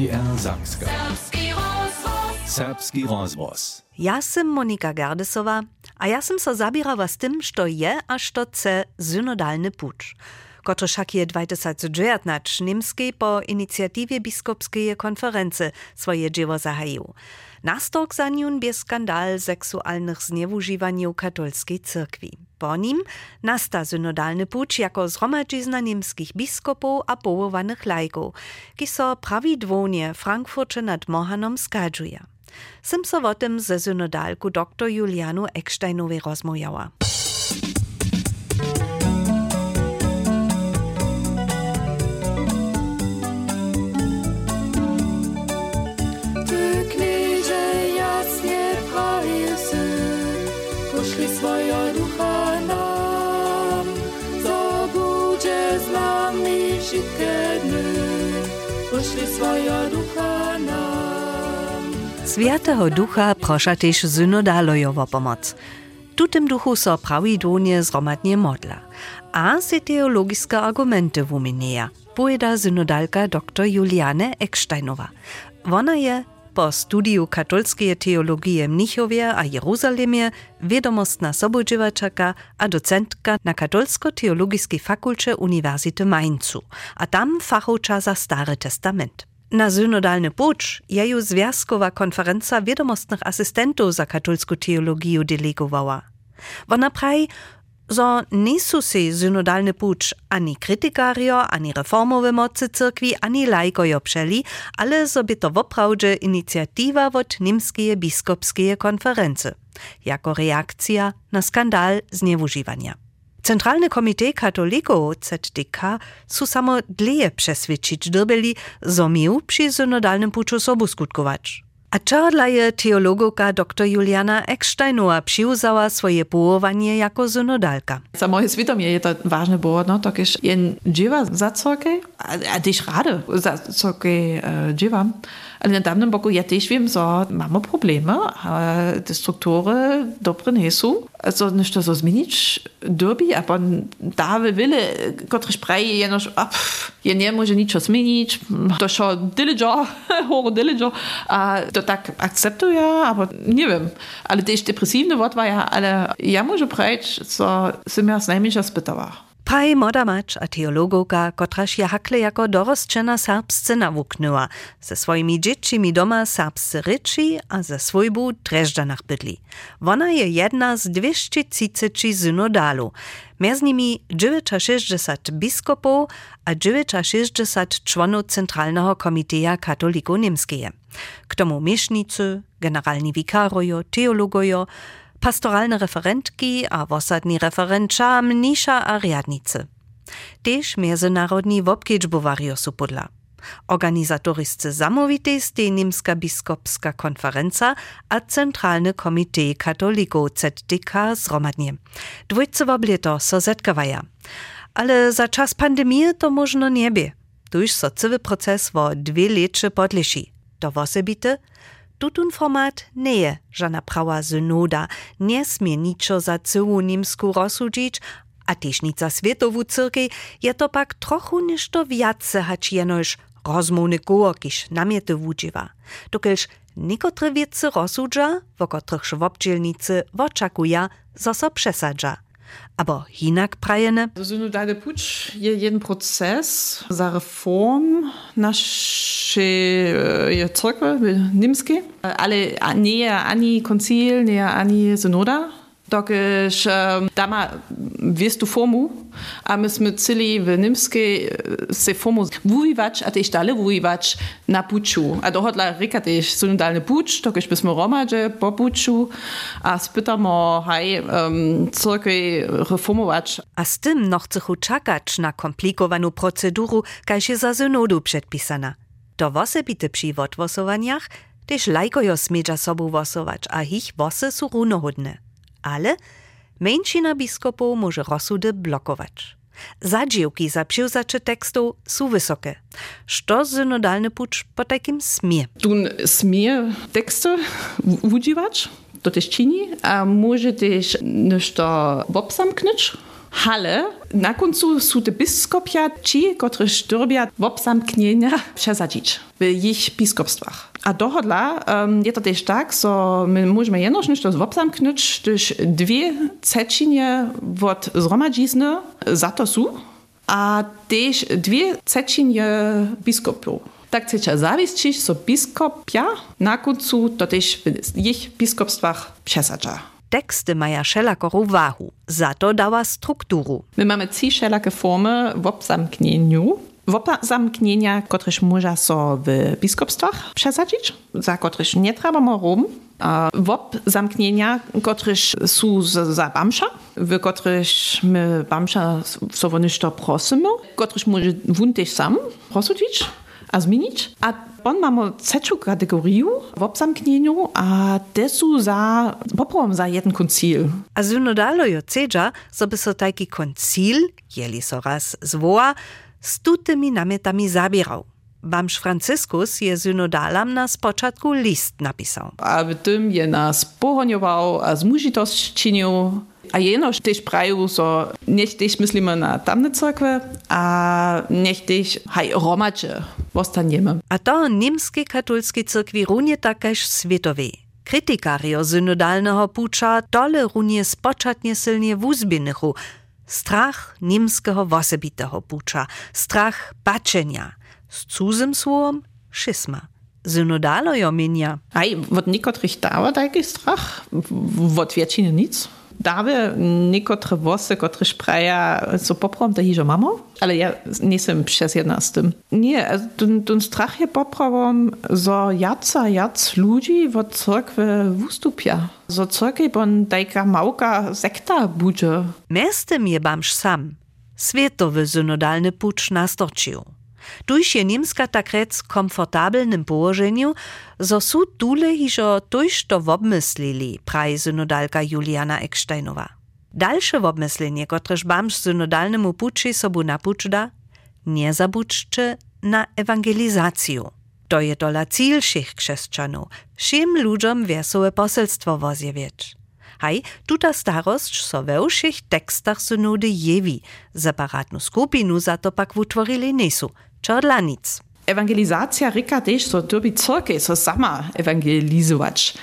NDR Zakska. Serbski rozvoz. Ja sam Monika Gardesova, a ja sam so zabierała z tym, što je a što chce synodalny pucz, który však je 2019 niemskiej po inicjatywie biskupskiej konferencji swoje dzieło zahajił. Nastok za nią bie skandal seksualnych zniewużywaniów katolskiej cyrkwi. Po nim nasta synodalny pucz jako niemskich biskupów a połowanych lajków, ki so Frankfurcie nad Mohanom skadżuje. Sym so o tym ze synodalku dr Julianu Ecksteinowej rozmojała. Swoje ducha nam, zobudzie z nami wszystkie dny, poszli swoje ducha nam. Świętego Ducha prosza też synodalojo o pomoc. Tu tym duchu so prawidłownie zromadnie modla, a se teologiske argumenty wuminieja, powiada synodalka dr Juliane Ecksteinowa. Ona je po studiu katolskiej teologii w Mnichowie a Jeruzalemie wiadomostna sobodziewaczaka a docentka na katolsko-teologiskiej fakulcie Uniwersity Mainzu, a tam fachowcza za Stary Testament. Na synodalny pucz je ju związkowa konferencja wiadomostnych asystentów za katolską teologię delegowała. Ona prawi, że nie są się synodalny pucz ani krytykario, ani reformowe mocy cyrkwi, ani lajkojo przeli, ale sobie to woprawdzie inicjatywa od niemskiej biskupskiej konferencji, jako reakcja na skandal zniewużywania. Centralny Komitee Katolików ZDK su samo dleje przesvědčić dyrbeli, zo mił przy synodalnym puczu sobu skutkować. A czarla je teologoka dr Juliana Ecksteinowa przyuzała swoje połowanie jako synodalka. Za moje świadomie je to ważne było, no, to jest jen dziewa za córkę, a, a też rady za e, dziewa. Ale na dawnym boku ja też wiem, że mamy problemy, a te struktury dobre nie są. Also nicht so zmienić derby, a pan dawy wiele, który spraje jenoż, a pff, je nie może niczego zmienić, to šo diligio, horo diligio, a to tak akceptuje, aber nie wiem, ale też depresywny wort war ja, ale ja może prejść, co się mnie najmniejsza spytała. Praj modamacz a teologoka, kotraż je hakle jako dorosčena serbsce nawuknęła, ze swoimi dziećmi doma serbsce ryczy, a ze swojbu dreżdżanach bydli. Ona je jedna z 230 synodalu, między nimi 69 biskupów a 69 członów Centralnego Komiteja Katoliku Niemskie. K tomu miesznicy, generalni wikarojo, teologojo, pastoralne referentki a wosadni referentča mniša a riadnice. Tež międzynarodni wobkedźbowario su podla. Organizatorisce zamówitej Niemska biskopska konferenca a Centralny Komitee Katolików ZDK zromadnie. Dwójce woblieto so zetkawaja. Ale za czas pandemii to można nie bie. Tuż so cały proces wo dwie lecze podleši. To wosebite Tutun format nie je żadna prawa synoda, nie smie niczo za całą niemsku rozsudzić, a też nic za światową cyrkej je to pak trochu ništo wiace hać jenoż rozmowny koło, kiż namiety wudziewa. Dokelż niekotre wiece rozsudza, wo których wobdzielnicy oczekuja, zo so przesadza. Aber hinak prajene, Synodalny pucz je jeden proces za reform naszej e, cyrkwy niemskiej, ale nie ani koncil, nie ani synoda. Dokiż tam ma wiestu formu, a myśmy chcieli w niemskiej e, se formu wujiwać, a też dalej wujiwać na puczu. A dohodla reka też synodalny pucz, dokiż byśmy romadze po puczu, a spytamo, haj, um, cyrkwy reformować. a z tym no chcechu czakać na komplikowaną proceduru, kaž je za synodu przedpisana. To wosebite przy wotwosowaniach też lajkojo smiedza sobu wosować, a ich wosy są runohodne. Ale mężczyzna biskupów może rozsudy blokować. Zadziewki za przyłzacze tekstów są wysokie. Co synodalny pucz po takim smie? Tun smije teksty używać, to też czyni, a może też nešto obsamknąć, Ale na końcu te biskopia ci, którzy szturbia w obzamknienia przesadzić w ich biskopstwach. A dohodla um, je to też tak, że my możemy jenoż to obzamknąć, gdyż dwie trzecinie od zgromadzizny za to są, a też dwie trzecinie biskupów. Tak chcecie zawiścić, że biskopia na końcu to też w ich biskopstwach przesadza. Teksty mają wszelaką wahu, za to dała strukturu. My mamy trzy wszelakie formy w obzamknieniu. W obzamknienia, któreż można so w biskopstwach przesadzić, za któreż nie trzeba rum. W obzamknienia, któreż są za bamsza, w któreż my bamsza so to prosimy, któreż może wun też sam prosić a zmienić. A on mamy trzecią kategorię w obzamknieniu, a te są za, poprom za jeden koncil. A synodalo jo cedza, so by so taki koncil, jeli so raz zwoła, z tutymi namietami zabierał. Bamż Franciskus je synodalam na spoczatku list napisał. A w tym je nas pohoniował, a zmužitost činil, a jenož też prajú, so niech też myslíme na tamne cerkve, a niech też haj romače ostaniemy. A to niemskiej katolskiej cyrkwi runie takeż światowej. Krytikario synodalnego pucza dole runie spoczatnie silnie wuzbinychu. Strach niemskiego wosobitego pucza, strach baczenia, z cudzym słowem schisma. Synodalo jo mienia. Aj, od niekotrych dawa taki strach, od wieciny nic. Dawe niekotre włosy, które szpraja, co poprom to hiżo mamo, ale ja nie jestem przez jedna z tym. Nie, ten, ten strach je poprawom, zo jaca jac ludzi w cerkwie wystupia. Zo cerkwie bon tajka małka sekta budzie. Miestem je bamż sam. Światowy synodalny pucz nastorczył. Tuž je Niemska tak rec komfortabelnym położeniu, zo su tule hižo tuž to wobmyslili, praje synodalka Juliana Ecksteinowa. Dalsze wobmyslenie, kotreż bamż synodalnemu puczy sobu napuczda, nie zabuczcze na ewangelizację. To je dola cíl všich křesťanov, všim ludziom wesołe poselstwo wozjewieć. Haj, tuta starość so všich tekstach synody jewi, separatnu skupinu za to pak utworili nesu, Czorlanic. Ewangelizacja ryka też, so dobi córkę, so sama ewangelizować.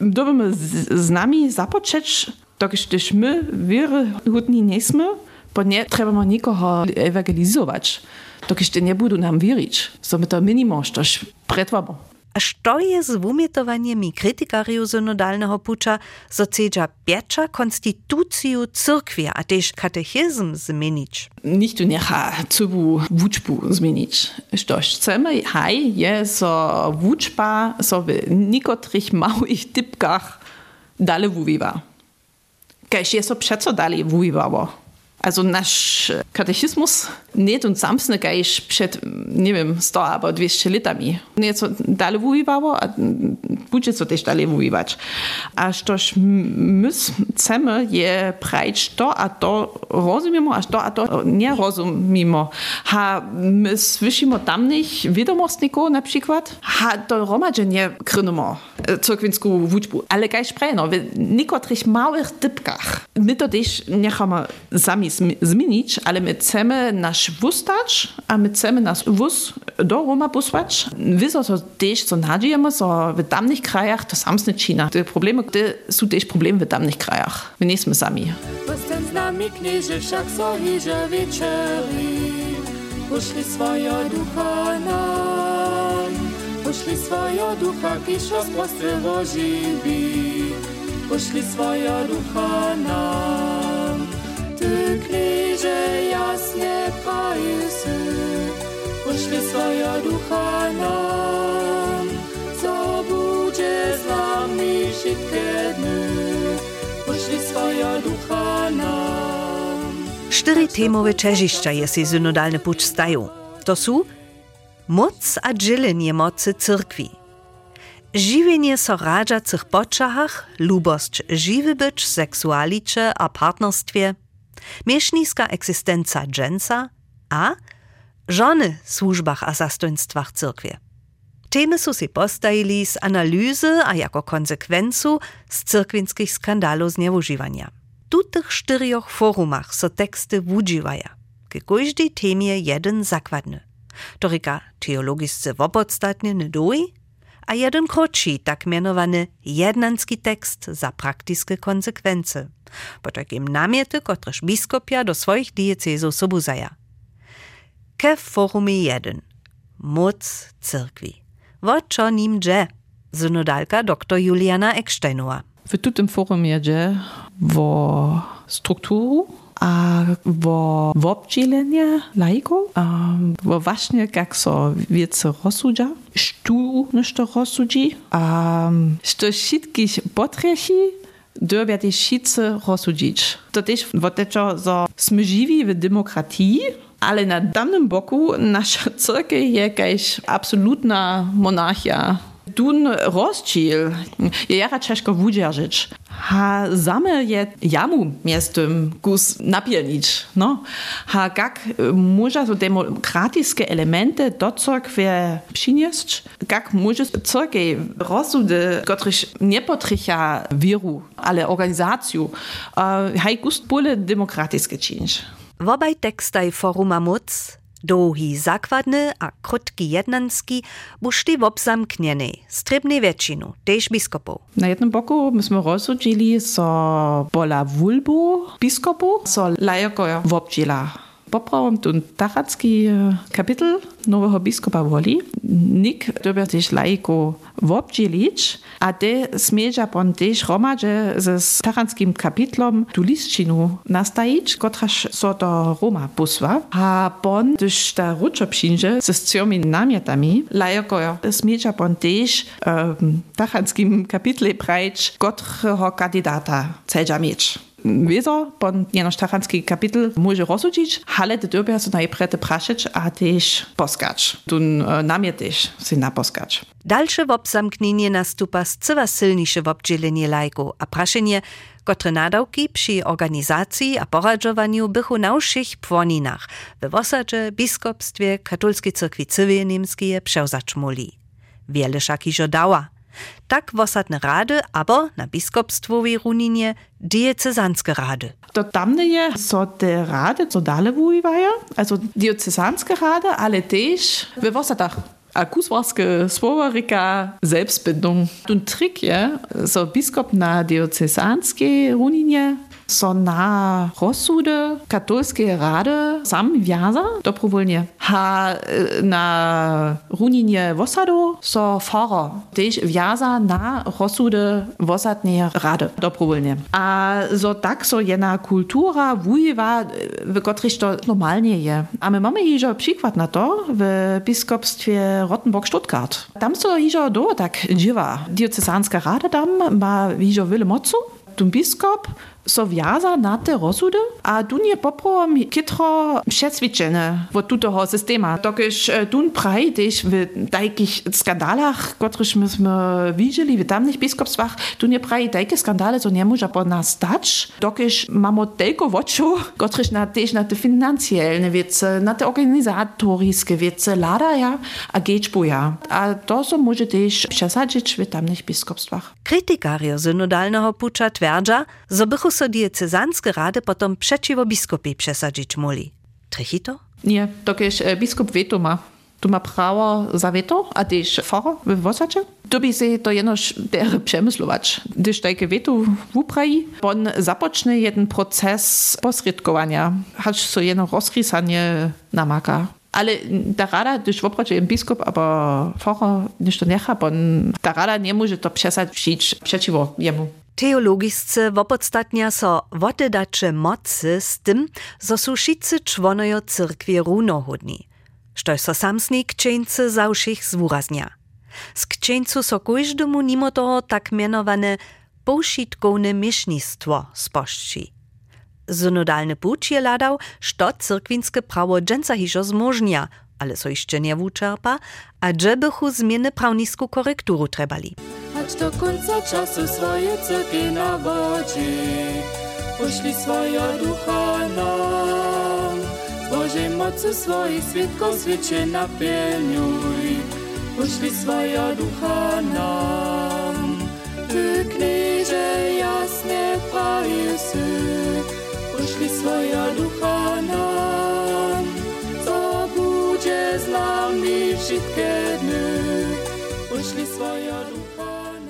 Dobimy z, z nami zapoczeć, dokąd też my wiaryhodni nie sme, bo nie trzeba nikogo ewangelizować, dokąd nie budu nam wierzyć. So my to minimum, coś pretwabo. A što je z wumjetovanjemi kritikarju synodalnego puča, so cedza piecza konstytuciju cyrkwi, a też katechizm zmienić? Nicht tu necha cubu wuczbu zmienić. Štož chcemy, haj, je so wuczba so w niekotrych małych typkach dale wuwiwa. Kaž je so przeco dali wuwiwało. Also nasz katechismus nie ten samsny gajś przed, nie wiem, 100 albo 200 latami. Nie co dalej wujiwało, a będzie co też dalej wujiwać. A sztoż my chcemy je prajć to, a to rozumiemy, a to, a to nie rozumimy. Ha my słyszymy tamnych wiadomostników na przykład, ha to romadzenie krynemy cyrkwinską wuczbu. Ale gajś prejno, w niekotrych małych typkach. My to też niechamy sami zmienić, ale my chcemy nasz wustać, a my chcemy nasz wóz do Roma posłać. Wiedzą to też, co nadziejemy, że w tamnych krajach to samsne czyna. Te problemy, to są też problemy w tamnych krajach. My nie jesteśmy sami. Postęp z nami knieże wszak so hiże wieczery, poszli swoją ducha nam, poszli swoją ducha, kiż rozprostry żywi, poszli swoją ducha nam. Ty knieże jasnie prajsy, poszli swoją ducha nam, co będzie z nami wszystkie dny, poszli swoją ducha nam. Cztery temowe czeziszcza je si synodalny pucz stają. To są moc a dzielenie mocy cyrkwi, Žiwienie so radżacych poczachach, lubość żywy być, seksualicze a partnerstwie, mieszniska egzystencja dżęca, a żony w służbach a zastojnstwach cyrkwie. Temy są si postajili z analizy a jako konsekwencu z cyrkwinskich skandalów z nieużywania. Tu tutych czterech forumach so teksty wudziwaja. K każdej temie jeden zakładny. To rika teologisce wopodstatnie nedoi, a jeden krótszy, tak mianowany jednanski tekst za praktyczne konsekwencje. Po takim namiety, kotreż biskopia do swoich diecezów sobuzaja. Ke forumie jeden. Moc cyrkwi. Wo čo nim dże? Synodalka dr Juliana Ecksteinova. W tym forum jedzie wo strukturu a wo wobdzielenie laików, wo właśnie jak so wiece rozsudza, stu nešto rozsudzi, što wszystkich potrechi, dürbią też wszyscy rozsudzić. To też wo teczo, so sme żywi w demokratii, ale na danym boku nasza cyrka je jakaś absolutna monarchia. Dun rozdziel je jara ciężko wudzierżyć. Ha same je jamu miestem gus napielnić, no. Ha jak może so demokratiskie elementy do cyrkwi przynieść, jak może cyrkwi rozsudy, których nie potrycha wiru, ale organizację, uh, haj gust bole demokratiskie czynić. Wobaj tekstaj foruma moc, Dohi zakładny a krótki jednanski buszty w obzamknieny, strebnej wieczinu, też biskopów. Na jednym boku myśmy rozsądzili, co bola wulbu biskopów, co lajokoja w obdzielach. Popravom tu tachacki kapitel nowego biskupa woli. Nik dobia też lajku wobdzielić, a te smieża pon też romadze z tachackim kapitlom tu listčinu nastajić, kotraż so do Roma puswa. A pon, gdyż ta ruczo przyjdzie z ciomi namietami, lajko smieża pon też um, tachackim kapitle prajć, kotrego kandidata celja mieć. Weser, bon jenoż tachanski kapitel może rozsudzić, ale te dobia so najpierw te a też poskać. Tun uh, namie też się naposkać. Dalsze wobzamknienie nastupa zcywa silniejsze wobdzielenie lajku, a praszenie, które nadawki przy organizacji a poradzowaniu bychu na wszystkich płoninach, we wosadzie, biskupstwie, katolskiej cyrkwi cywie niemskie przełzać muli. Wiele szaki żodała. Tak wosadne rady, aber na biskupstwowej runinie diecezanske rady. To tamne je so te rady, co dalej wujiwaja, also diecezanske rady, ale też we wosadach. A kuswarskie słowa rika selbstbindung. Tun trik je, so biskop na diecezanskie runinie so na rozsudy katolskie rady sam wjaza dobrowolnie. Ha na runinie wosadu so foro też wjaza na rozsudy wosadnie rady dobrowolnie. A so tak so jena kultura wujewa, w których to normalnie je. A my mamy jeszcze przykład na to w biskupstwie Rottenburg-Stuttgart. Tam so jeszcze do tak dziewa. Diocezanska rada tam ma jeszcze wiele mocu. Tum biskop so wjaza na te rozsudy, a dun je poprawom kitro przeswiadczene od tutego systema. Dokiż dun praj też w takich skandalach, których myśmy widzieli w tamnych biskupstwach, dun je praj takie skandale, co nie może po nas stać, dokiż mamy tylko woczu, których na, też na te finansjalne wiece, na te organizatorskie wiece ladaja, a gečbuja. A to so może też przesadzić w tamnych biskupstwach. Krytykario synodalnego pucza twerdza, że bychu so diecezanske rady potom przeciwo biskupy przesadzić muli. Trichy to? Nie, dokiż biskup veto ma. Tu ma prawo za veto, a też fora w wosadzie. Tu by się to jenoż der przemyslować. Gdyż takie veto wupraji, on zapocznie jeden proces posredkowania, hacz so jeno rozrysanie namaka. Ale ta rada, gdyż w biskup, aber fora niż to niecha, bo ta rada nie może to przesadzić przeciwo jemu. Teologisce wopodstatnia so wotedacze mocy z tym, zo su wszyscy członojo cyrkwie runohodni. Što so samsni kćeńcy zawszych zwuraznia. Z kćeńcu so każdemu nimo toho tak mianowane poušitkowne miesznictwo spości. Synodalny płód je ladał, što cyrkwinskie prawo dżęca hiżo ale so jeszcze nie wuczerpa, a dżebychu zmiany prawnisku korekturu trebali. Aż do końca czasu swoje cyrki nawodzi, poszli swoje ducha nam. Bożej mocy swoich świadków świecie napełniuj, poszli swoje ducha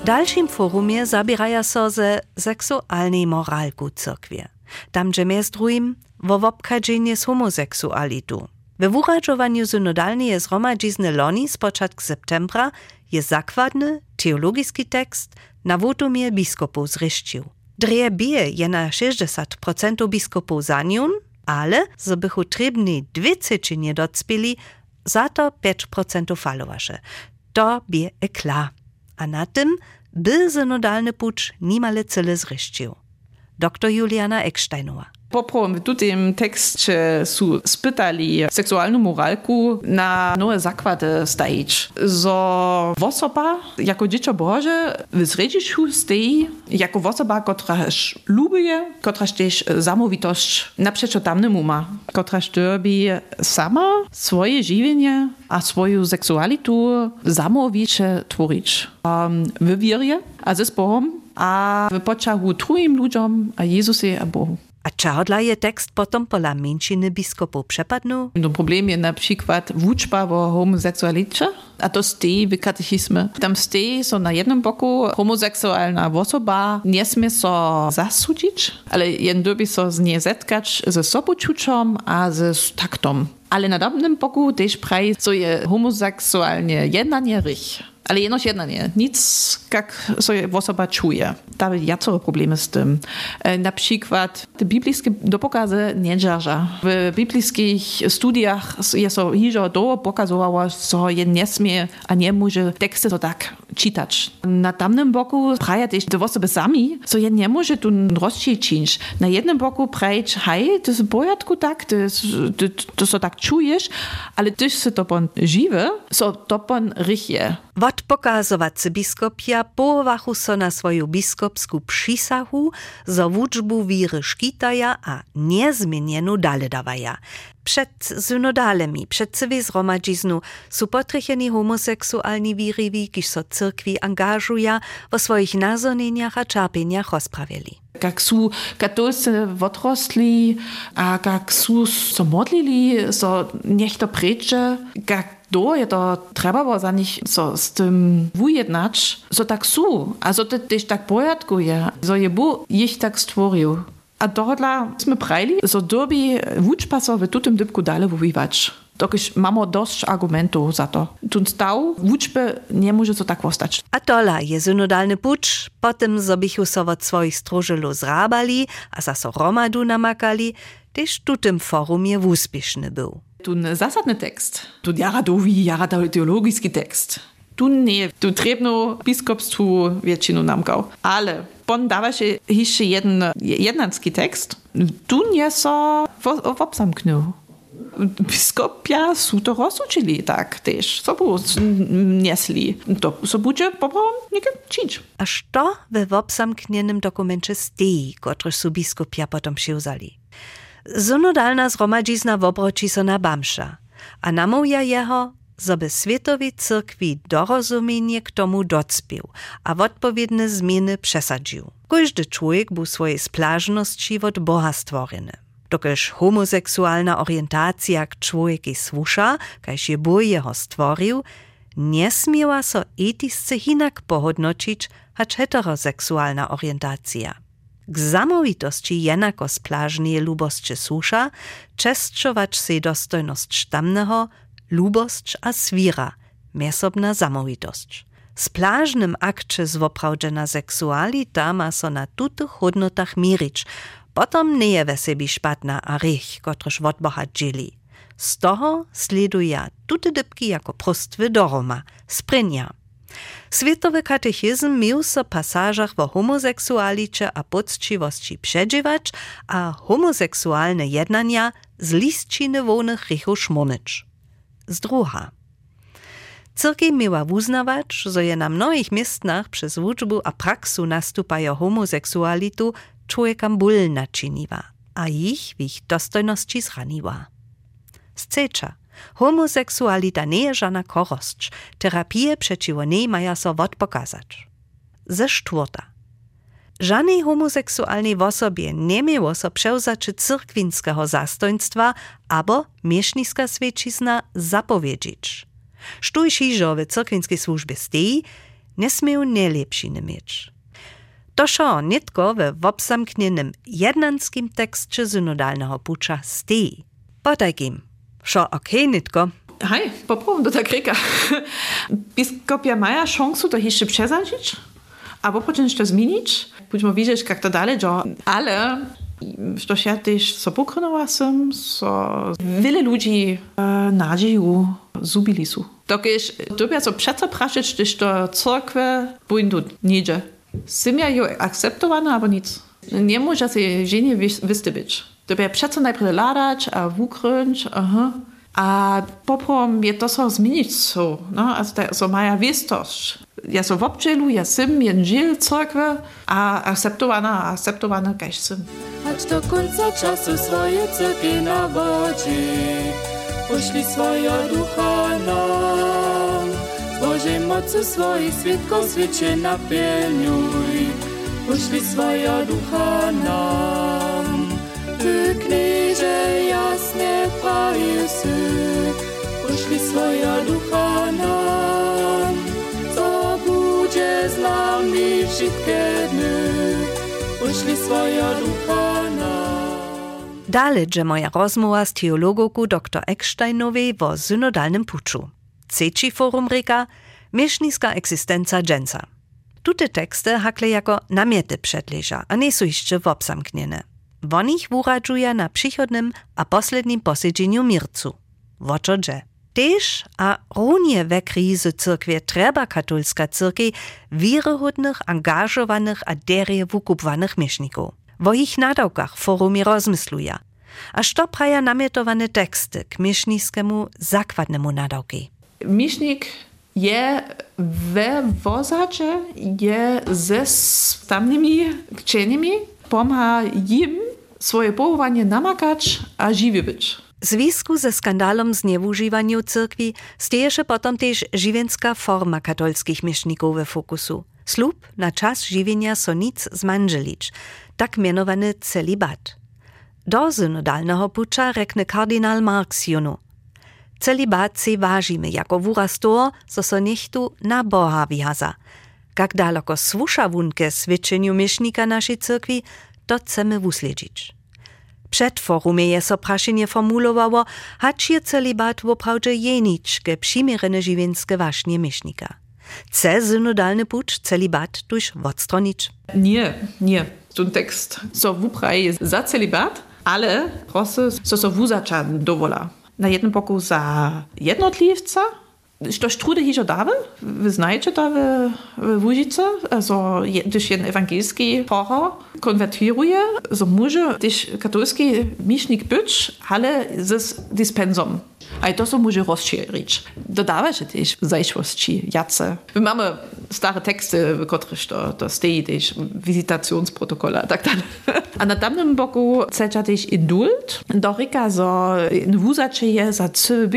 W dalszym forumie zabieraja so ze seksualnej moralku cyrkwie. Tam, gdzie między drugim wo wobchadzenie z homoseksualitu. We wuradżowaniu synodalnej zgromadzizny loni z początku septembra je zakładny, teologiski tekst na wotumie biskupów zryścił. Dreje bije je na 60% biskupów za nią, ale zo bychu trebni dwie nie docpili, za to 5% falowasze. To bie ekla. A na tym by synodalny pucz niemale cyle zryścił. Dr Juliana Ecksteinowa. Poprom w tym tekście su spytali seksualną moralku na nowe zakłady stajić. Zo osoba, jako dziecko Boże, w zredziszczu stoi, jako osoba, kotraż lubuje, kotraż też zamówitość naprzeczo tamnemu ma, kotraż derbi sama swoje żywienie a swoją seksualitu zamowicie tworić. Um, w a ze Bogom, a w poczachu drugim ludziom, a Jezusie a Bohu. A čahodla je tekst potom pola menšiny biskupów przepadnął? No problem je na przykład wuczba o homoseksualicie, a to stej w katechizmie. Tam stej so na jednym boku homoseksualna osoba nie smie so zasudzić, ale jen dobi so z nie zetkać ze soboczuciem a ze taktom. Ale na drugim boku też praj, co je homoseksualnie jednanie rych. Ale jedna nie. Nic, jak sobie osoba czuje. Tam jacoro problemy z tym. E, na przykład te biblijskie dopokazy nie. W biblijskich studiach jest so hiżo do pokazowało, że je nie smie, a nie może teksty to tak czytać. Na tamnym boku praja też te osoby sami, co je nie może tu rozczynić. Na jednym boku prajeć, hej, to jest porządku tak, to, to, to so tak czujesz, ale też się to pan żywe, so to pan rychie. Odpokazovacy biskopia povachu so na svoju biskopsku przysahu, zo wuczbu wiry szkitaja a niezmienienu dale dawaja. Przed synodalemi, przed cywej zgromadziznu su potrycheni homoseksualni wiriwi, kiż so cyrkwi angażuja, wo swoich nazonieniach a czarpieniach rozprawieli. Jak su katolscy odrosli, a jak su so modlili, so niech to jak do je to trzeba za nich so z tym wujednać, so tak su, a so to też tak pojadku je, so je bu ich tak stworzył. A dohodla sme prajli, so dobi wuczpa so w tutym dybku dalej wuwiwać. Dokiż mamy dość argumentów za to. Tun stał wuczby nie może so tak ostać. A tola je synodalny pucz, potem zobichu so od swoich stróżylu zrabali, a za so romadu namakali, też tutym forum je wuspieszny był. Tu zasadny tekst, tu jaradowi, teologiski tekst. Tu nie, tu trebno biskupstwu większość namkał. Ale pon dawa się jeszcze jeden, jednanski tekst. Tu nie so w, w obsamknął. Biskopia su to rozsučili tak też, so bu niesli. To so bude poprawom nieke czynić. A što we w obsamknienym dokumencie stoi, kotryż su biskopia potom przyuzali? Synodalna zgromadzizna wobroči so na Bamša a namówia jeho, zoby Światowej Cyrkwi dorozumienie k tomu docpił, a odpowiednie zmiany przesadził. Każdy człowiek był swojej splażności od Boha stworzony. Dokelż homoseksualna orientacja k człowieku słusza, kajż je Bóg jeho stworzył, nie so etisce hinak pohodnočić, hacz heteroseksualna orientacja. K zamovitosti jenako splažnije lubosće suša, čestčovač se dostojnost štamneho, lubosć a swira, mesobna zamovitost. Splažnym akcie zwoprawdzena seksualita ma so na tutych hodnotach mirić, potom nie je we sebi špatna a rych, kotryż wodboha dżili. Z toho sleduje tuty dybki jako prostwy doroma, sprynia. Światowy katechizm miał so pasażach o homoseksualicie a poczciwości przedziwać, a homoseksualne jednania z listčiny wonych rychu szmonyć. Z druha. Cyrkiw miała uznawać, że je na mnogich miestach przez wuczbu a praksu nastupają homoseksualitu człowiekam ból naczyniła, a ich w ich dostojności zraniła. Z Homoseksualita nie je żadna korosć. Terapie przeciwko niej mają so odpokazać. Ze czwarta. Żadnej homoseksualnej osobie nie miało so przewzaczy cyrkwinskiego zastoństwa albo mieszniska świecizna zapowiedzieć. Sztuj hižo w cyrkwinskiej służbie stei, nie smieją najlepsziny mieć. To šo nitko w obsamknienym jednanskim tekście synodalnego pucza stei. Potajkim, okej okay, nitko, Hej, popróbuj do tak reka. Biskopia maja szansu to jeszcze przesadzić, albo począć to zmienić. Budźmy widzieć, jak to dalej działa. Ale što ja też so pokrynęła sam, so wiele ludzi e, nadzieju zubili su. Tak jest, to so przeco praszyć, gdyż to cerkwe pójdą niedzie. Ja ją akceptowane, albo nic. Nie może się żenie wystybić. To przeco najpierw ladać, a wukręć, aha. A poprom je to so zmienić so, no, also da so maja wistość. Ja so w obczelu, ja sym, jen żil cerkwe, a akceptowana, akceptowana kaž sym. Aż do końca czasu swoje cyrki nawodzi, poszli swoje ducha nam. Bożej mocy swoich świadków świecie napełniuj, poszli swoje ducha nam. Poszli swoje ducha nam. Co będzie z nami wszystkie dny, swoje ducha. Dalej, że moja rozmowa z teologowką dr Ecksteinowej o synodalnym puczu. Trzeci forum reka Mieszniska egzystencja dżęca. Tute teksty hakle jako namiety przedleża, a nie są jeszcze. Won ich wuradżuje na przychodnym a poslednim posiedzeniu mircu. Woczo dże. Tež a runie we krizy cyrkwie treba katolska cyrkiej wiryhodnych, angażowanych a derje wukupwanych mieszników. Wo ich nadałkach forumie rozmysluja. A što praja namietowane teksty k mieszniskemu zakładnemu nadałki. Miesznik je we wozacze, je ze tamnymi kczeniami, pomaga im swoje powołanie namakać a żywy być. W związku ze skandalom zniewużywaniu cyrkwi steješe potom też żywienska forma katolskich mieszników we fokusu. Slub na czas żywienia so nic zmanżelić, tak mianowany celibat. Do synodalnego pucza rekne kardynal Marx junu. Celibat se ważymy jako wuraz to, so so niechtu na Boha wiaza. Jak daleko słusza wunke swidczeniu miesznika naszej cyrkwi, to chcemy wusledzić. Przed forumie je so praszenie formulowało, hacz je celibat woprawdzie jeniczke przymierene żywienskie właśnie miesznika. Chce synodalny pucz celibat tuż odstronić. Nie, nie. Ten tekst so wupraje za celibat, ale proszę, so so wuzacza dowola. Na jednym boku za jednotlivca, što strude hižo dave, vy znajete to v, Łužice, also když jeden evangelský pfarrer konvertíruje, so může, když katolský míšnik byč, ale s dispensum. A to so môže rozšíriť. Dodávaš tiež zajšvosti, jace. My máme staré texty, v ktorých to, to stojí, tiež vizitationsprotokola a tak dále. A na tamnym boku chceča tiež indult. Dorika, so in wúzače je za celé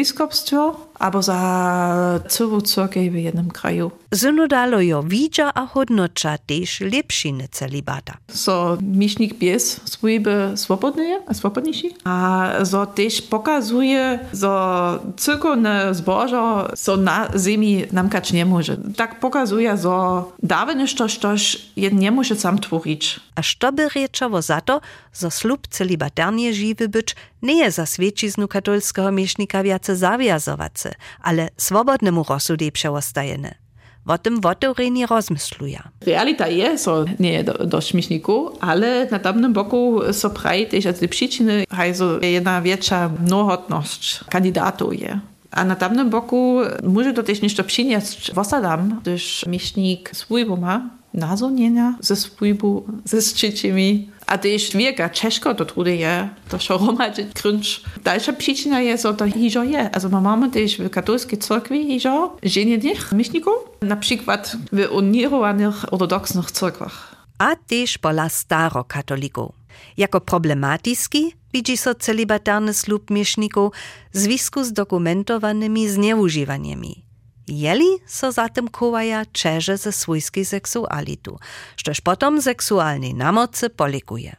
Або за цілу цю Києві я не краю. Synodalo jo widza a hodnocza też lepsziny celibata. So mišnik pies swójby swobodny, a swobodniejszy. A so też pokazuje, so cyrkowne zbożo so na ziemi namkać nie może. Tak pokazuje, so dawne coś, coś nie może sam tworić. A što by rieczowo za to, zo slub celibatarnie żywy być nie je za świeciznu katolskiego miesznika wiace zawiazowace, ale swobodnemu rozsudie przewostajene. O tym w otvorení rozmysluja. Realita je, so nie do, do śmieszniku, ale na tamnym boku so praje też z przyczyny, że jedna większa mnohotność kandydatów je. A na tamnym boku może to też nešto przynieść w osadam, gdyż miesznik swój ma nazonienia ze swójbu, ze szczycimi. A też wielka ciężko to trudy je, to się romadzi kręcz. Dalsza przyczyna jest, to hiżo je. Also my mamy też w katolskiej cerkwi hiżo żenienych mieszników, na przykład w unirowanych ortodoksnych cerkwach. A też pola starokatolików. Jako problematyczny widzi so celibatarny slub mieszników w związku z dokumentowanymi zniewużywaniami. Jeli so zatem kowaja čeže ze swojskiej seksualitu, štož potom seksualnej namocy polikuje.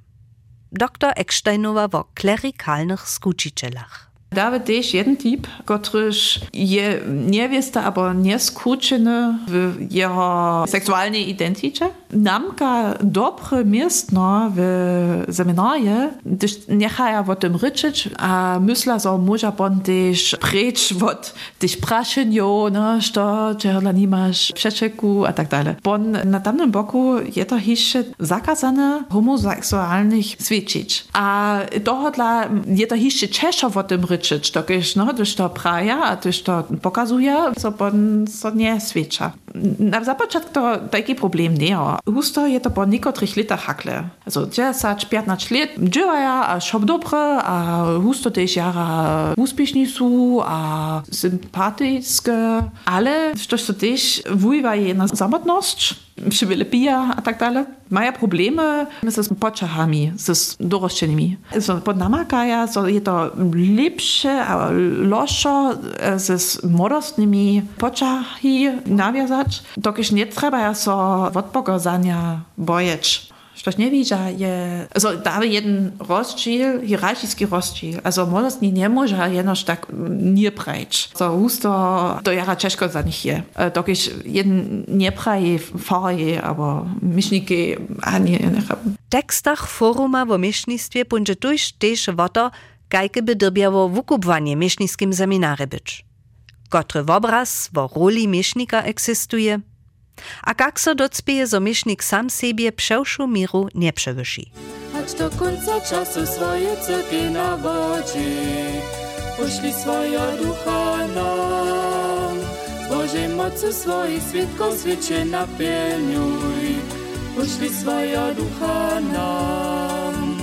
Dr Ecksteinowa o klerikalnych skučiteľach. David też jeden typ, który je niewiesta, albo nieskruczony w jego seksualnej identyce. Namka dobre miestno w seminarze, gdyż niechaja o tym ryczyć, a myśla, że może on też precz od tych praszynio, no, što, czego nie masz przeczeku, a tak dalej. Bon na tamtym boku je to jeszcze zakazane homoseksualnych świadczyć. A dohodla je to jeszcze czeszo o tym ryczyć dokiż, no, gdyż to praja, a gdyż to pokazuje, co on so nie świadcza. Na zapoczątku to taki problem nie ma. Husto je to po niekotrych latach hakle. Also 10, 15 lat działaja, a szop dobre, a husto też jara uspieszni są, a sympatyczne, ale to też wpływa je na samotność, przywilipija a tak dalej. Mają problemy z poczachami, z dorośćanymi. So, pod namakaja so je to lepsze a loszo z młodostnymi poczachami nawiązać, dokąd nie trzeba so od pokazania bojeć. Ktoś nie widzi, je, also da jeden rozdziel, hierarchiczny rozdziel, also młodostni nie może jenoż tak nie prejść. So husto to jara ciężko za nich je. Dokąd jeden nie preje, faje, aber miśniki, a nie, nie tekstach foruma wo miesznictwie będzie tuż też woto, kajke by drbiało wukupwanie miesznickim seminary być. Kotry obraz wo roli miesznika eksistuje, a kak so docpieje, zo miesznik sam siebie przewszu miru nie przewyši. Aż do końca czasu swoje ceki na wodzie, poszli swoje ducha nam. Z Bożej mocy swoich świadków świecie napełniuj, poszli swoje ducha nam.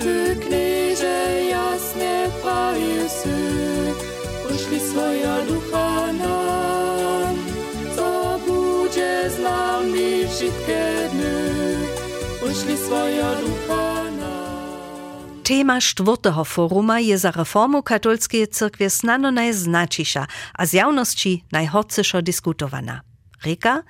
Ty knieże jasne pajusy, poszli swoje ducha nam. Z nami wszystkie dny, poszli swoje ducha. Tema czwartego foruma je za reformu katolskiej cyrkwie znano najznaczysza, a z javności najhorcyszo dyskutowana. Reka,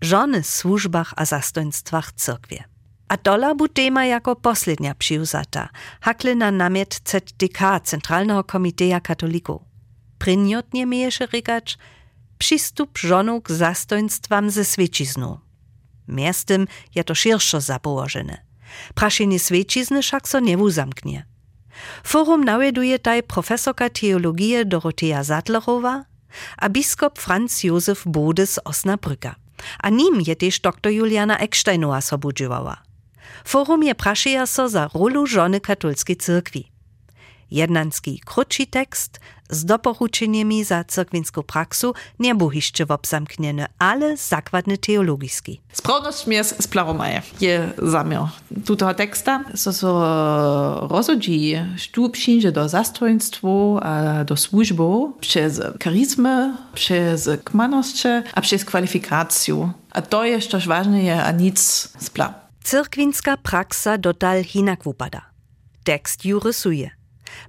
żony w służbach a zastoństwach cyrkwie. A dola bu tema jako poslednia przyjuzata, hakle na namiet ZDK, Centralnego Komiteja Katolików. Pryniotnie miejesze rekać, przystup żonu k zastoństwam ze świeciznu. Miastem je to širšo zapołożone. Praszenie świecizny však so nie uzamknie. Forum nawieduje taj profesorka teologii Dorothea Sadlerowa a biskop Franz Josef Bode z Osnabrücka. A nim je też dr Juliana Ecksteinowa sobudziwała. Forum je praszeja so za rolu żony katolskiej cyrkwi. Jednanski krótszy tekst z doporučeniami za cyrkwinską praksu nie był jeszcze obzamknięty, ale zakładny teologiski. Sprawność mies splaromaje je zamiar tutoho teksta, so so rozhodzi przyjdzie do zastojństwu a do służbu przez charizmy, przez kmanosće a przez kwalifikację. A to jest też ważne, a nic spla. Cyrkwinska praksa dotal hinak wupada. Tekst ju rysuje.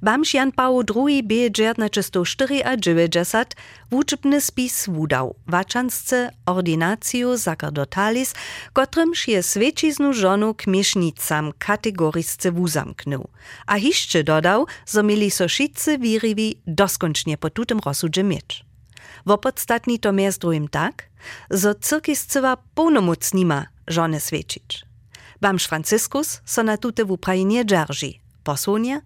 Bamž Jan Paul II bie 1994 wuczybny spis wudał, wačansce ordinaciju sacerdotalis, kotrymż je świeciznu żonu k miesznicam kategorisce wuzamknął. A hiszcze dodał, zo mieli so wszyscy wiriwi doskoncznie po tutem. Wopodstatni to miast drugim tak, zo cyrkiscywa pełnomocnima żony świecić. Bamž Franciskus so na tute w Ukrainie dzierży, posłonie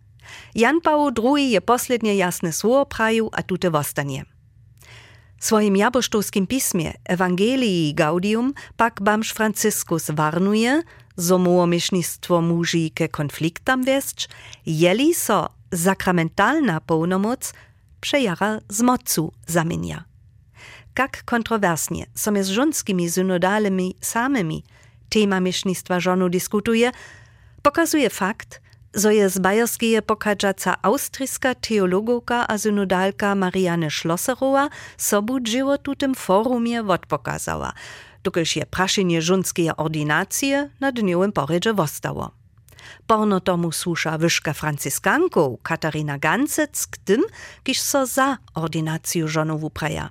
Jan Paul II je poslednje jasne słowo praju, a tute wostanie. W swoim jabosztowskim pismie Ewangelii Gaudium pak bamż Franciskus warnuje, zo miesznictwo muži ke konfliktam wieszcz, jeli so sakramentalna pełnomoc przejara z mocu zamienia. Jak kontrowersnie so z żonskimi synodalnymi samymi tema miesznictwa żonu dyskutuje, pokazuje fakt, zo je z Bajerskeje pokadžaca austrijska teologowka a synodalka Marianne Schlosserowa sobu dživo tutem forumie odpokazała, dokelž je prašenje žunskeje ordinacije na dniowym porydze wostało. Porno tomu słusza wyszka francyskanków Katarina Gancec k tym, kiż so za ordinację żonowu praja.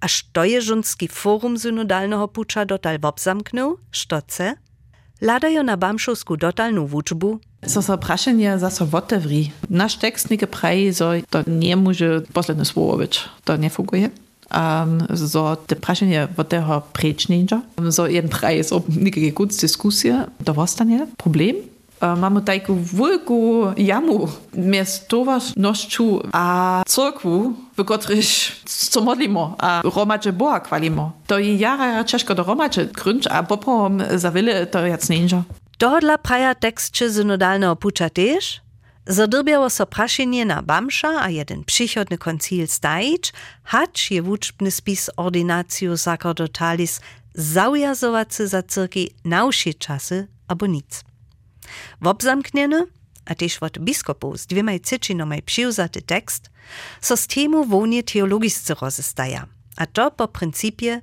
A to je żunski forum synodalnego pucza dotal wobzamknął? Sztoce? Ladają na bamszowsku dotalną wuczbu? So so prašenje zase otevri. Naš tekst nekaj pravi, so to nie może posledne słowo być. To nie funguje. Um, so te prašenje od tego prečninja. So jeden pravi, so nekaj gut dyskusje, to ostanie problem. Mamy taką wielką jamu między towarnością a cyrkwu, w której co modlimy, a romadze Boga chwalimy. To je jara ciężko do romadze grunć, a poprom za wiele to jest ninja. Tohodla praja tekstče synodalnego puča tež, zadrbiało so prašenje na a jeden przychodny koncil stajić, hacz je wuczbny spis ordinaciju sacerdotalis zaujazowacy za cyrki na uši czasy abo nic. Wobzamknieny, a tež od biskopów z tekst, so z temu wonie teologiscy rozestaja, a to po principie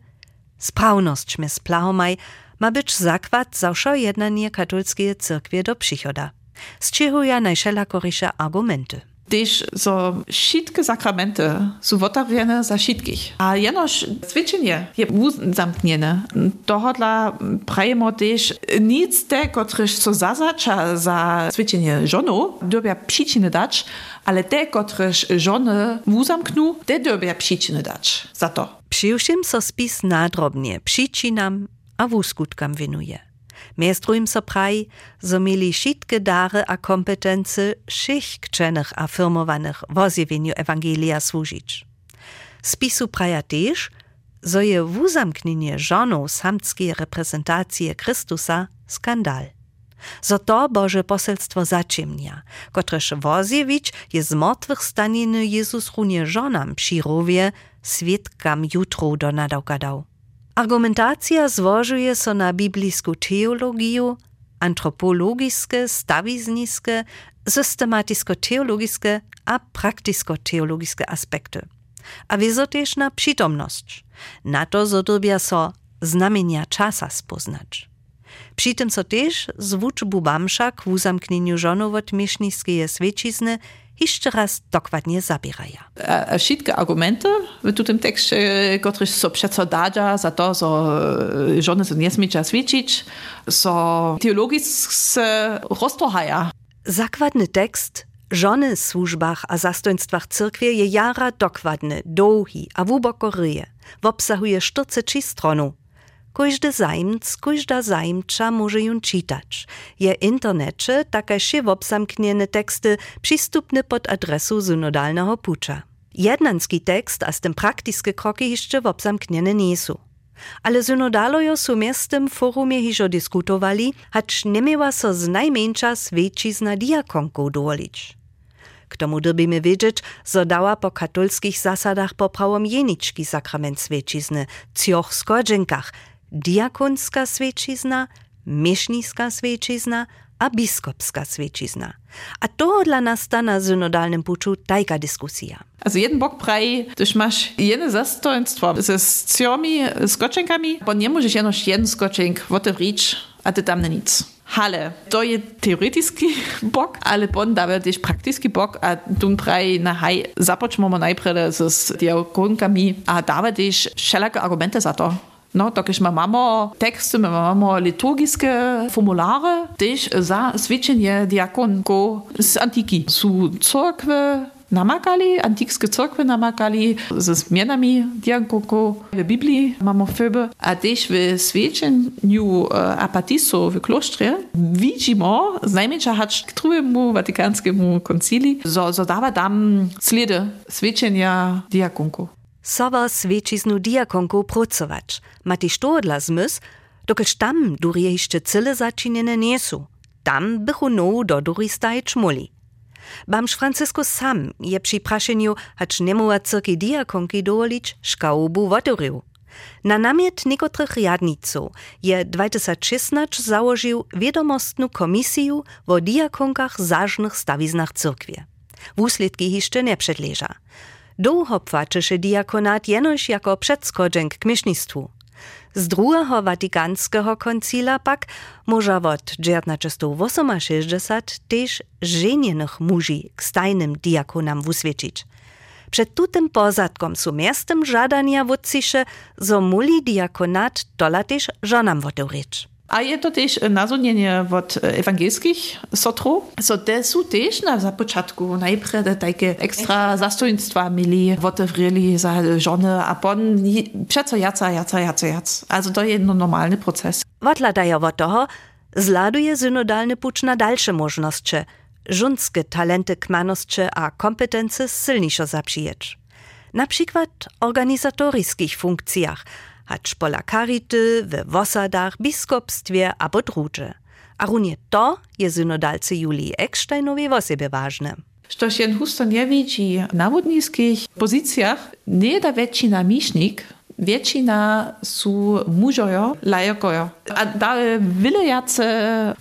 sprawność z plahomaj, ma być zakład zawsze jednanie katolskiej cyrkwie do przychoda. Z czego ja najszelakorysze argumenty. Też so wszystkie sakramenty są otworzone za wszystkich. A jenoż zwyczajnie je zamknięte. Tohodla prajemy też nic te, których so zazacza za zwyczajnie żonu, dobia przyczyny dać, ale te, których żony uzamkną, te dobia przyczyny dać za to. Przyjrzyjmy so spis nadrobnie przyczynam a wuskutkam winuje. Miestrujem so praj, so mieli wszystkie dary a kompetencje schichkczenych a firmowanych w ozjewieniu Ewangelia służyć. Spisu praja też, so je wuzamknienie żoną samckiej reprezentacji Chrystusa skandal. So to Boże poselstwo zaciemnia, kotreż wozjewić je z mrtwych staniny Jezus runie żonam przyrowie, świadkam jutro do nadałka dał. Argumentacja złożuje so na biblijską teologię, antropologiske, stawizniske, systematysko-teologiske a praktysko-teologiske aspekty. A wieso też na przytomność. Na to zodobia so znamienia czasa spoznać. Przy tym so też z wuczbu bamsza k uzamknieniu żonów od jeszcze raz dokładnie zabieraja. A wszystkie argumenty w tym tekście, które są przedstawiane za to, że żony są nie smiecia świecić, są teologicznie roztrochaja. Zakładny tekst Żony w służbach a zastoństwach cyrkwie je jara dokładny, długi a wuboko ryje. Obsahuje 40 stronu. Każdy zajmc, każda zajmcza może ją czytać. Je internecie takie się obsamkniene teksty przystupne pod adresu synodalnego pucza. Jednanski tekst a z tym praktyczne kroki jeszcze obsamkniene nie są. Ale synodalojo są miastem forumie hiżo dyskutowali, hacz nie miała so z najmniejsza świecizna diakonku dowolić. K tomu drbimy wiedzieć, że dała po katolskich zasadach poprawom jeniczki sakrament świecizny, cioch skodźenkach, diakonska świecizna, miesznicka świecizna a biskopska świecizna. A to dla nas ta na synodalnym puczu tajka dyskusja. Also jeden bok praji, też masz jedno zastoństwo ze scjami, skoczenkami, bo nie możesz jenoś jeden skoczenk otewrić, a ty tam nic. Hale, to je teoretyczny bok, ale pon daje też praktyczny bok, a tu praj na haj zapoczmy najpierw z diakonkami, a daje też wszelakie argumenty za to. No, takiż my mamy teksty, my mamy liturgiskie formulary, też za świadczenie diakonku z antiki. Są cerkwy namakali, antikskie cerkwy namakali ze zmianami diakonku w Biblii mamy fyby, a też w świadczeniu apatisu w klostrze widzimy, znajmniejsza hacz k drugiemu watykanskiemu koncili, że so dawa tam śledy świadczenia diakonku. Sowa świeciznu diakonku pracować, ma też to dla zmysł, dokelż tam durie jeszcze cyle zaczynene nie. Tam bychu no do dury stajeć muli. Bamż Francisco sam je przy praszeniu, hacz nie muła cyrki diakonki dowolić, szkaubu wodorył. Na namiet niekotrych jadniców je 2016 założył wiadomostną komisję o diakonkach zażnych stawiznach cyrkwie. Wusledki jeszcze nie przedleża. Długo płaczysze diakonat jenoś jako przedskodzenk k miesznictwu. Z drugiego watykanskiego koncila pak może od 1968 też żenienych muži k stajnym diakonam wuswiecić. Przed tutym pozadkom są żadania wodcisze, zo muli diakonat też żonam wodorycz. A je to też nazonienie od ewangelskich sotrów. So te są też na zapoczatku najpierw takie ekstra zastojnictwa mieli, otworzyli za żony, a potem przeco jaca, jaca, jaca, jaca. Also to jest no normalny proces. Odladaja od toho, zladuje synodalny pucz na dalsze możności, żunskie talenty kmanosće a kompetencje silniejszo zapřijeć. Na przykład organizatorskich funkcjach, hać pola karity, w wosadach, biskupstwie albo drudże. A runie to je synodalce Julii Ecksteinowi o siebie ważne. Što się husto nie widzi na wodnickich pozycjach, nie da väčšina mišnik, Většina sú mužojo, lajokojo. A dále vylejace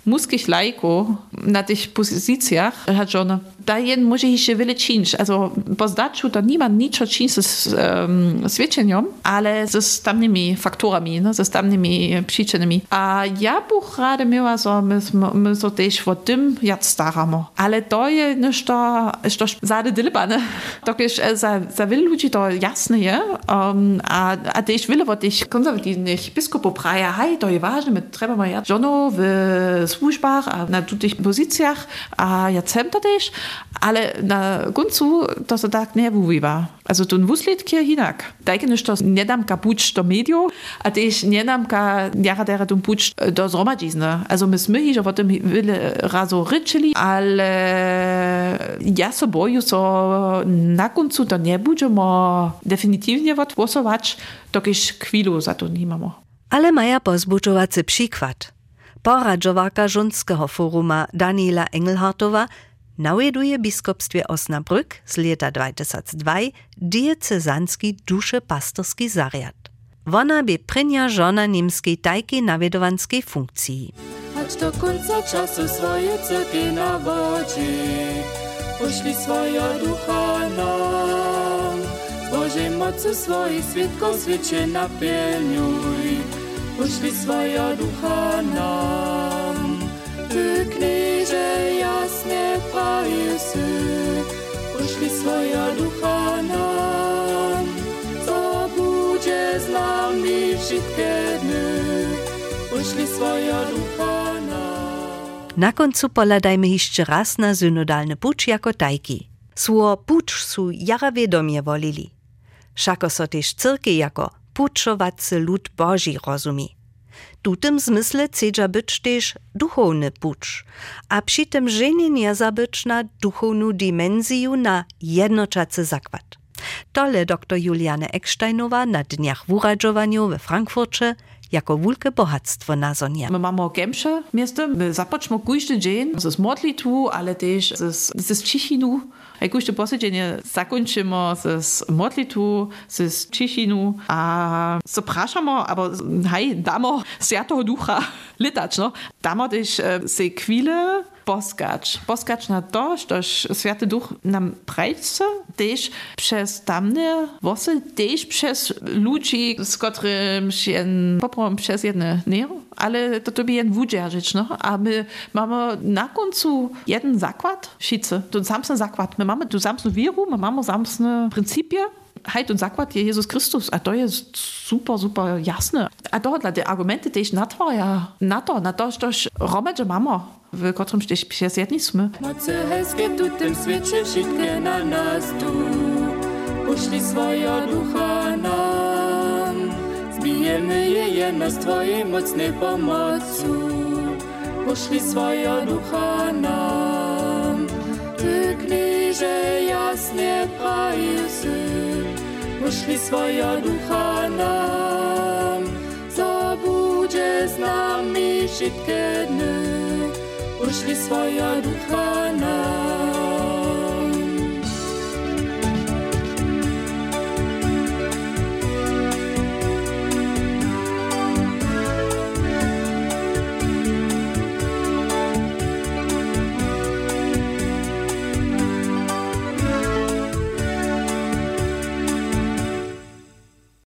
mužských lajkov na tých pozíciách, hačono, da jen może jeszcze wiele czynić. Also po zdaczu to nie ma nic czynić z um, świadczeniem, ale z tamnymi faktorami, no, z tamnymi przyczynami. A ja bych rada miała, że my, my so też o tym jak staramy. Ale to jest nešto, što zade dylbane. To jest za, za wielu ludzi to jasne je. Um, a, a też wiele od tych konserwatywnych biskupów praja, hej, to jest ważne, my trzeba mieć żono w służbach, a na tych pozycjach, a ja chcę to też, ale na końcu to se tak nie wybywa. Also ten wuslitk je hinak. Dajke niż to nie dam ka pucz do mediów, a też nie dam ka jara dera ten pucz do zromadzizny. Also my sme hiž o tym wiele razo ryczyli, ale ja so boju, so na końcu to nie będziemy definitywnie odgłosować, dokiż chwilu za to nie mamy. Ale maja pozbuczowacy przykład. Poradżowarka Żunskiego Foruma Daniela Engelhartowa nawieduje biskupstwie Osnabrück z lata 2002 diecezanski duszepastorski zariad. Wona by prynja żona niemskiej tajki nawiedowanskiej funkcji. Aż do końca czasu swoje ceki na wodzie, poszli swoje ducha nam. Z Bożej mocy swoich świadków świecie napełniuj, poszli swoje ducha nam. Ty knieże jasne pajusy, poszli swoje ducha nam. Co będzie z nami wszystkie dny, poszli swoje ducha nam. Na końcu poladajmy jeszcze raz na synodalny pucz jako tajki. Sło pucz su jara wiedomie wolili. Szako so też cyrki jako puczowacy lud Boży rozumi. Tu tym zmysle chcedza być też duchowny pucz, a przy tym żenie nie zabyć na duchowną dimensję na jednoczacy zakład. Tole dr Juliane Ecksteinowa na dniach w uradżowaniu we Frankfurcie jako wielkie bogactwo nazonia. My mamy gębsze miasto, my zapoczmy każdy dzień z modlitwu, ale też z, z cichinu. A każde posiedzenie zakończymy z modlitwu, z cichinu, a zapraszamy, albo hej, damy Świętego Ducha litać, no. Damy też e, se chwile poskacz. Poskacz na to, że Święty Duch nam prajce, też przez tamne włosy, też przez ludzi, z którym się poprawam przez jedne nie, ale to tobie jeden wudzierzyć, no. A my mamy na końcu jeden zakład, wszyscy, ten samsny zakład. My mamy tu samsną wieru, my mamy samsne pryncypie, Hejt und zakład je Jezus Chrystus, a to jest super, super jasne. A to dla te argumenty też natwarja na to, na to, że romadże mamy, w też się zjedniliśmy. Mocy hejskie tu tym świecie nas tu, poszli swoje ducha nam. Zbijemy je jedno z Twojej mocnej swoje ducha nam. Ty nami wszystkie dny, poszli swoje ducha nam.